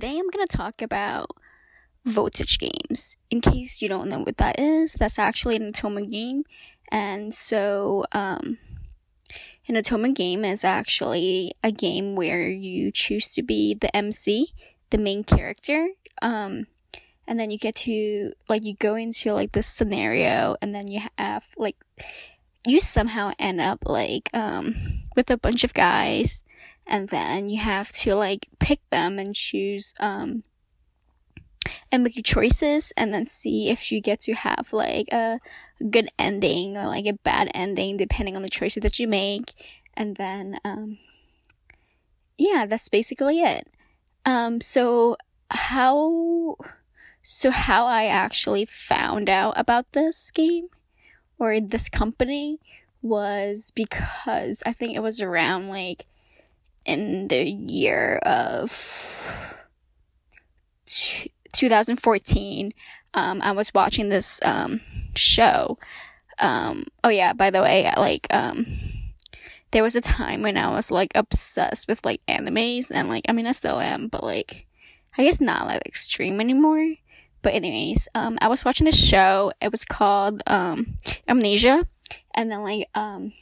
today I'm gonna talk about voltage games. In case you don't know what that is, that's actually an Otome game. And so, um, an Otome game is actually a game where you choose to be the MC, the main character. Um, and then you get to, like, you go into, like, this scenario, and then you have, like, you somehow end up, like, um, with a bunch of guys, and then you have to, like, pick them and choose, um, and make your choices and then see if you get to have like a good ending or like a bad ending depending on the choices that you make. And then um yeah that's basically it. Um so how so how i actually found out about this game or this company was because i think it was around like in the year of 2014, um, I was watching this um, show. Um, oh yeah, by the way, like um, there was a time when I was like obsessed with like animes, and like I mean I still am, but like I guess not like extreme anymore. But anyways, um, I was watching this show. It was called um, Amnesia, and then like um,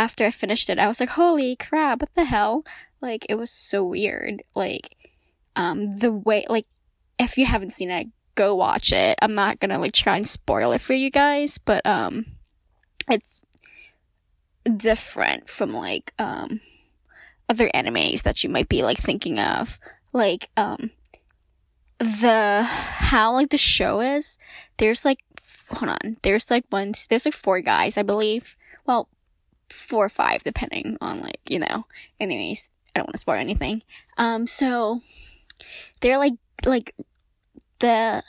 after I finished it, I was like, "Holy crap! What the hell?" Like it was so weird. Like um, the way like if you haven't seen it, go watch it. I'm not gonna like try and spoil it for you guys, but um, it's different from like um other animes that you might be like thinking of. Like um, the how like the show is. There's like hold on. There's like one. There's like four guys, I believe. Well, four or five, depending on like you know. Anyways, I don't want to spoil anything. Um, so they're like like the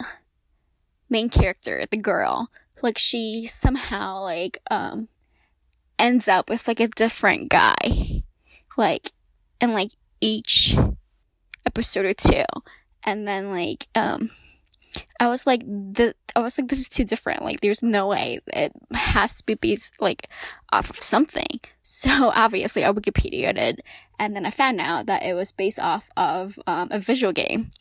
main character, the girl, like she somehow like um ends up with like a different guy. Like in like each episode or two. And then like um I was like the I was like this is too different. Like there's no way it has to be based like off of something. So obviously I Wikipedia'd it and then I found out that it was based off of um, a visual game.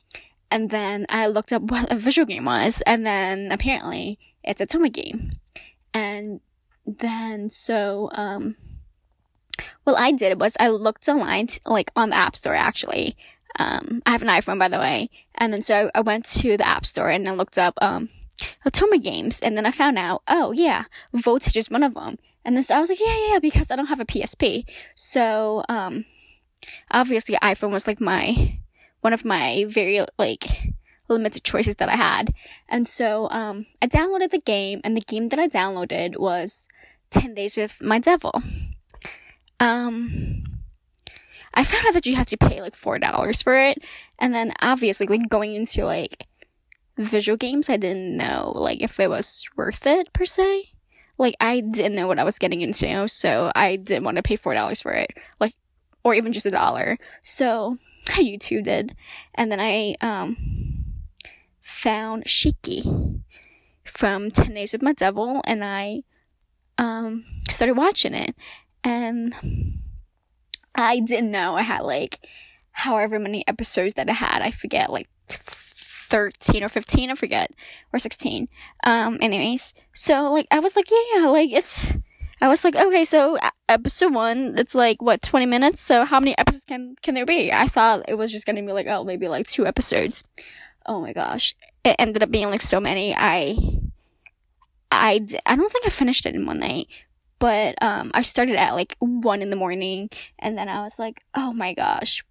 And then I looked up what a visual game was, and then apparently it's a Otome game. And then so um what I did was I looked online like on the App Store actually. Um I have an iPhone by the way. And then so I, I went to the App Store and I looked up um Otome games and then I found out, oh yeah, Voltage is one of them. And then so I was like, yeah, yeah, yeah, because I don't have a PSP. So um obviously iPhone was like my one of my very like limited choices that I had. And so um, I downloaded the game, and the game that I downloaded was 10 Days with My Devil. Um, I found out that you had to pay like $4 for it, and then obviously, like going into like visual games, I didn't know like if it was worth it per se. Like I didn't know what I was getting into, so I didn't want to pay $4 for it. Like, or even just a dollar. So I YouTubed it, and then I um found Shiki from Ten Days with My Devil, and I um started watching it, and I didn't know I had like however many episodes that I had. I forget, like 13 or 15, I forget, or 16. Um, anyways, so like I was like, yeah, yeah, like it's I was like, okay, so episode one, it's like what twenty minutes. So how many episodes can can there be? I thought it was just gonna be like, oh, maybe like two episodes. Oh my gosh, it ended up being like so many. I, I, I don't think I finished it in one night, but um, I started at like one in the morning, and then I was like, oh my gosh,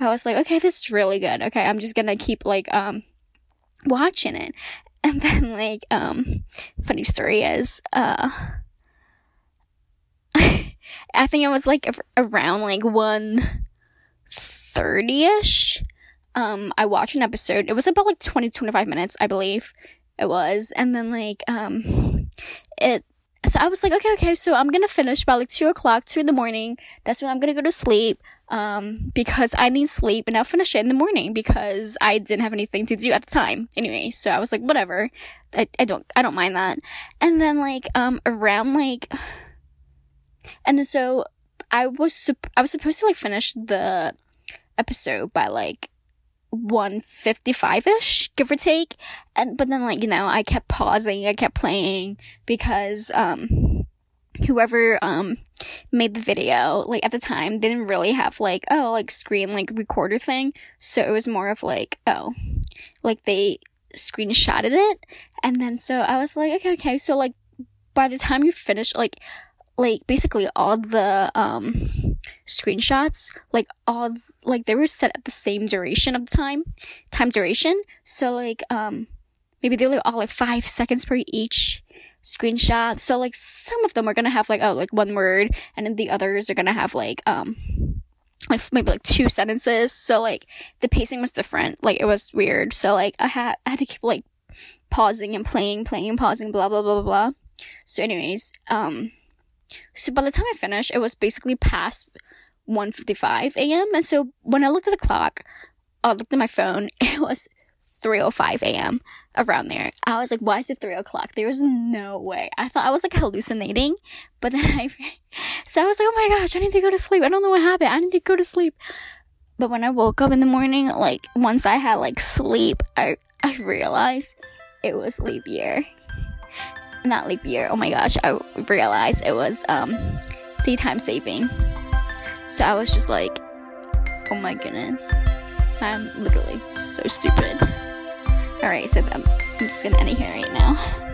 I was like, okay, this is really good. Okay, I'm just gonna keep like um watching it, and then like um, funny story is uh I think it was like around like 1.30ish. Um, I watched an episode. It was about like 20, 25 minutes, I believe it was. And then like, um, it, so I was like, okay, okay, so I'm gonna finish by like 2 o'clock, 2 in the morning. That's when I'm gonna go to sleep. Um, because I need sleep and I'll finish it in the morning because I didn't have anything to do at the time. Anyway, so I was like, whatever. I, I don't, I don't mind that. And then like, um, around like, and then so I was sup- I was supposed to like finish the episode by like 155ish give or take. And but then like you know i kept pausing i kept playing because um whoever um made the video like at the time didn't really have like oh like screen like recorder thing. So it was more of like oh like they screenshotted it. And then so i was like okay okay. So like by the time you finish like like basically all the um screenshots like all like they were set at the same duration of time time duration. So like um maybe they were all like five seconds per each screenshot. So like some of them are gonna have like oh like one word and then the others are gonna have like um like maybe like two sentences. So like the pacing was different. Like it was weird. So like i had i had to keep like pausing and playing playing pausing blah blah blah blah blah. So anyways um so by the time I finished, it was basically past 1.55 a.m. And so when I looked at the clock, I looked at my phone, it was 3.05 a.m. around there. I was like, why is it 3 o'clock? There was no way. I thought I was like hallucinating, but then I, so I was like, oh my gosh, I need to go to sleep. I don't know what happened. I need to go to sleep. But when I woke up in the morning, like once I had like sleep, I, I realized it was leap year not leap year. Oh my gosh, I realized it was um, daytime saving. So I was just like, oh my goodness, I'm literally so stupid. Alright, so I'm just gonna end it here right now.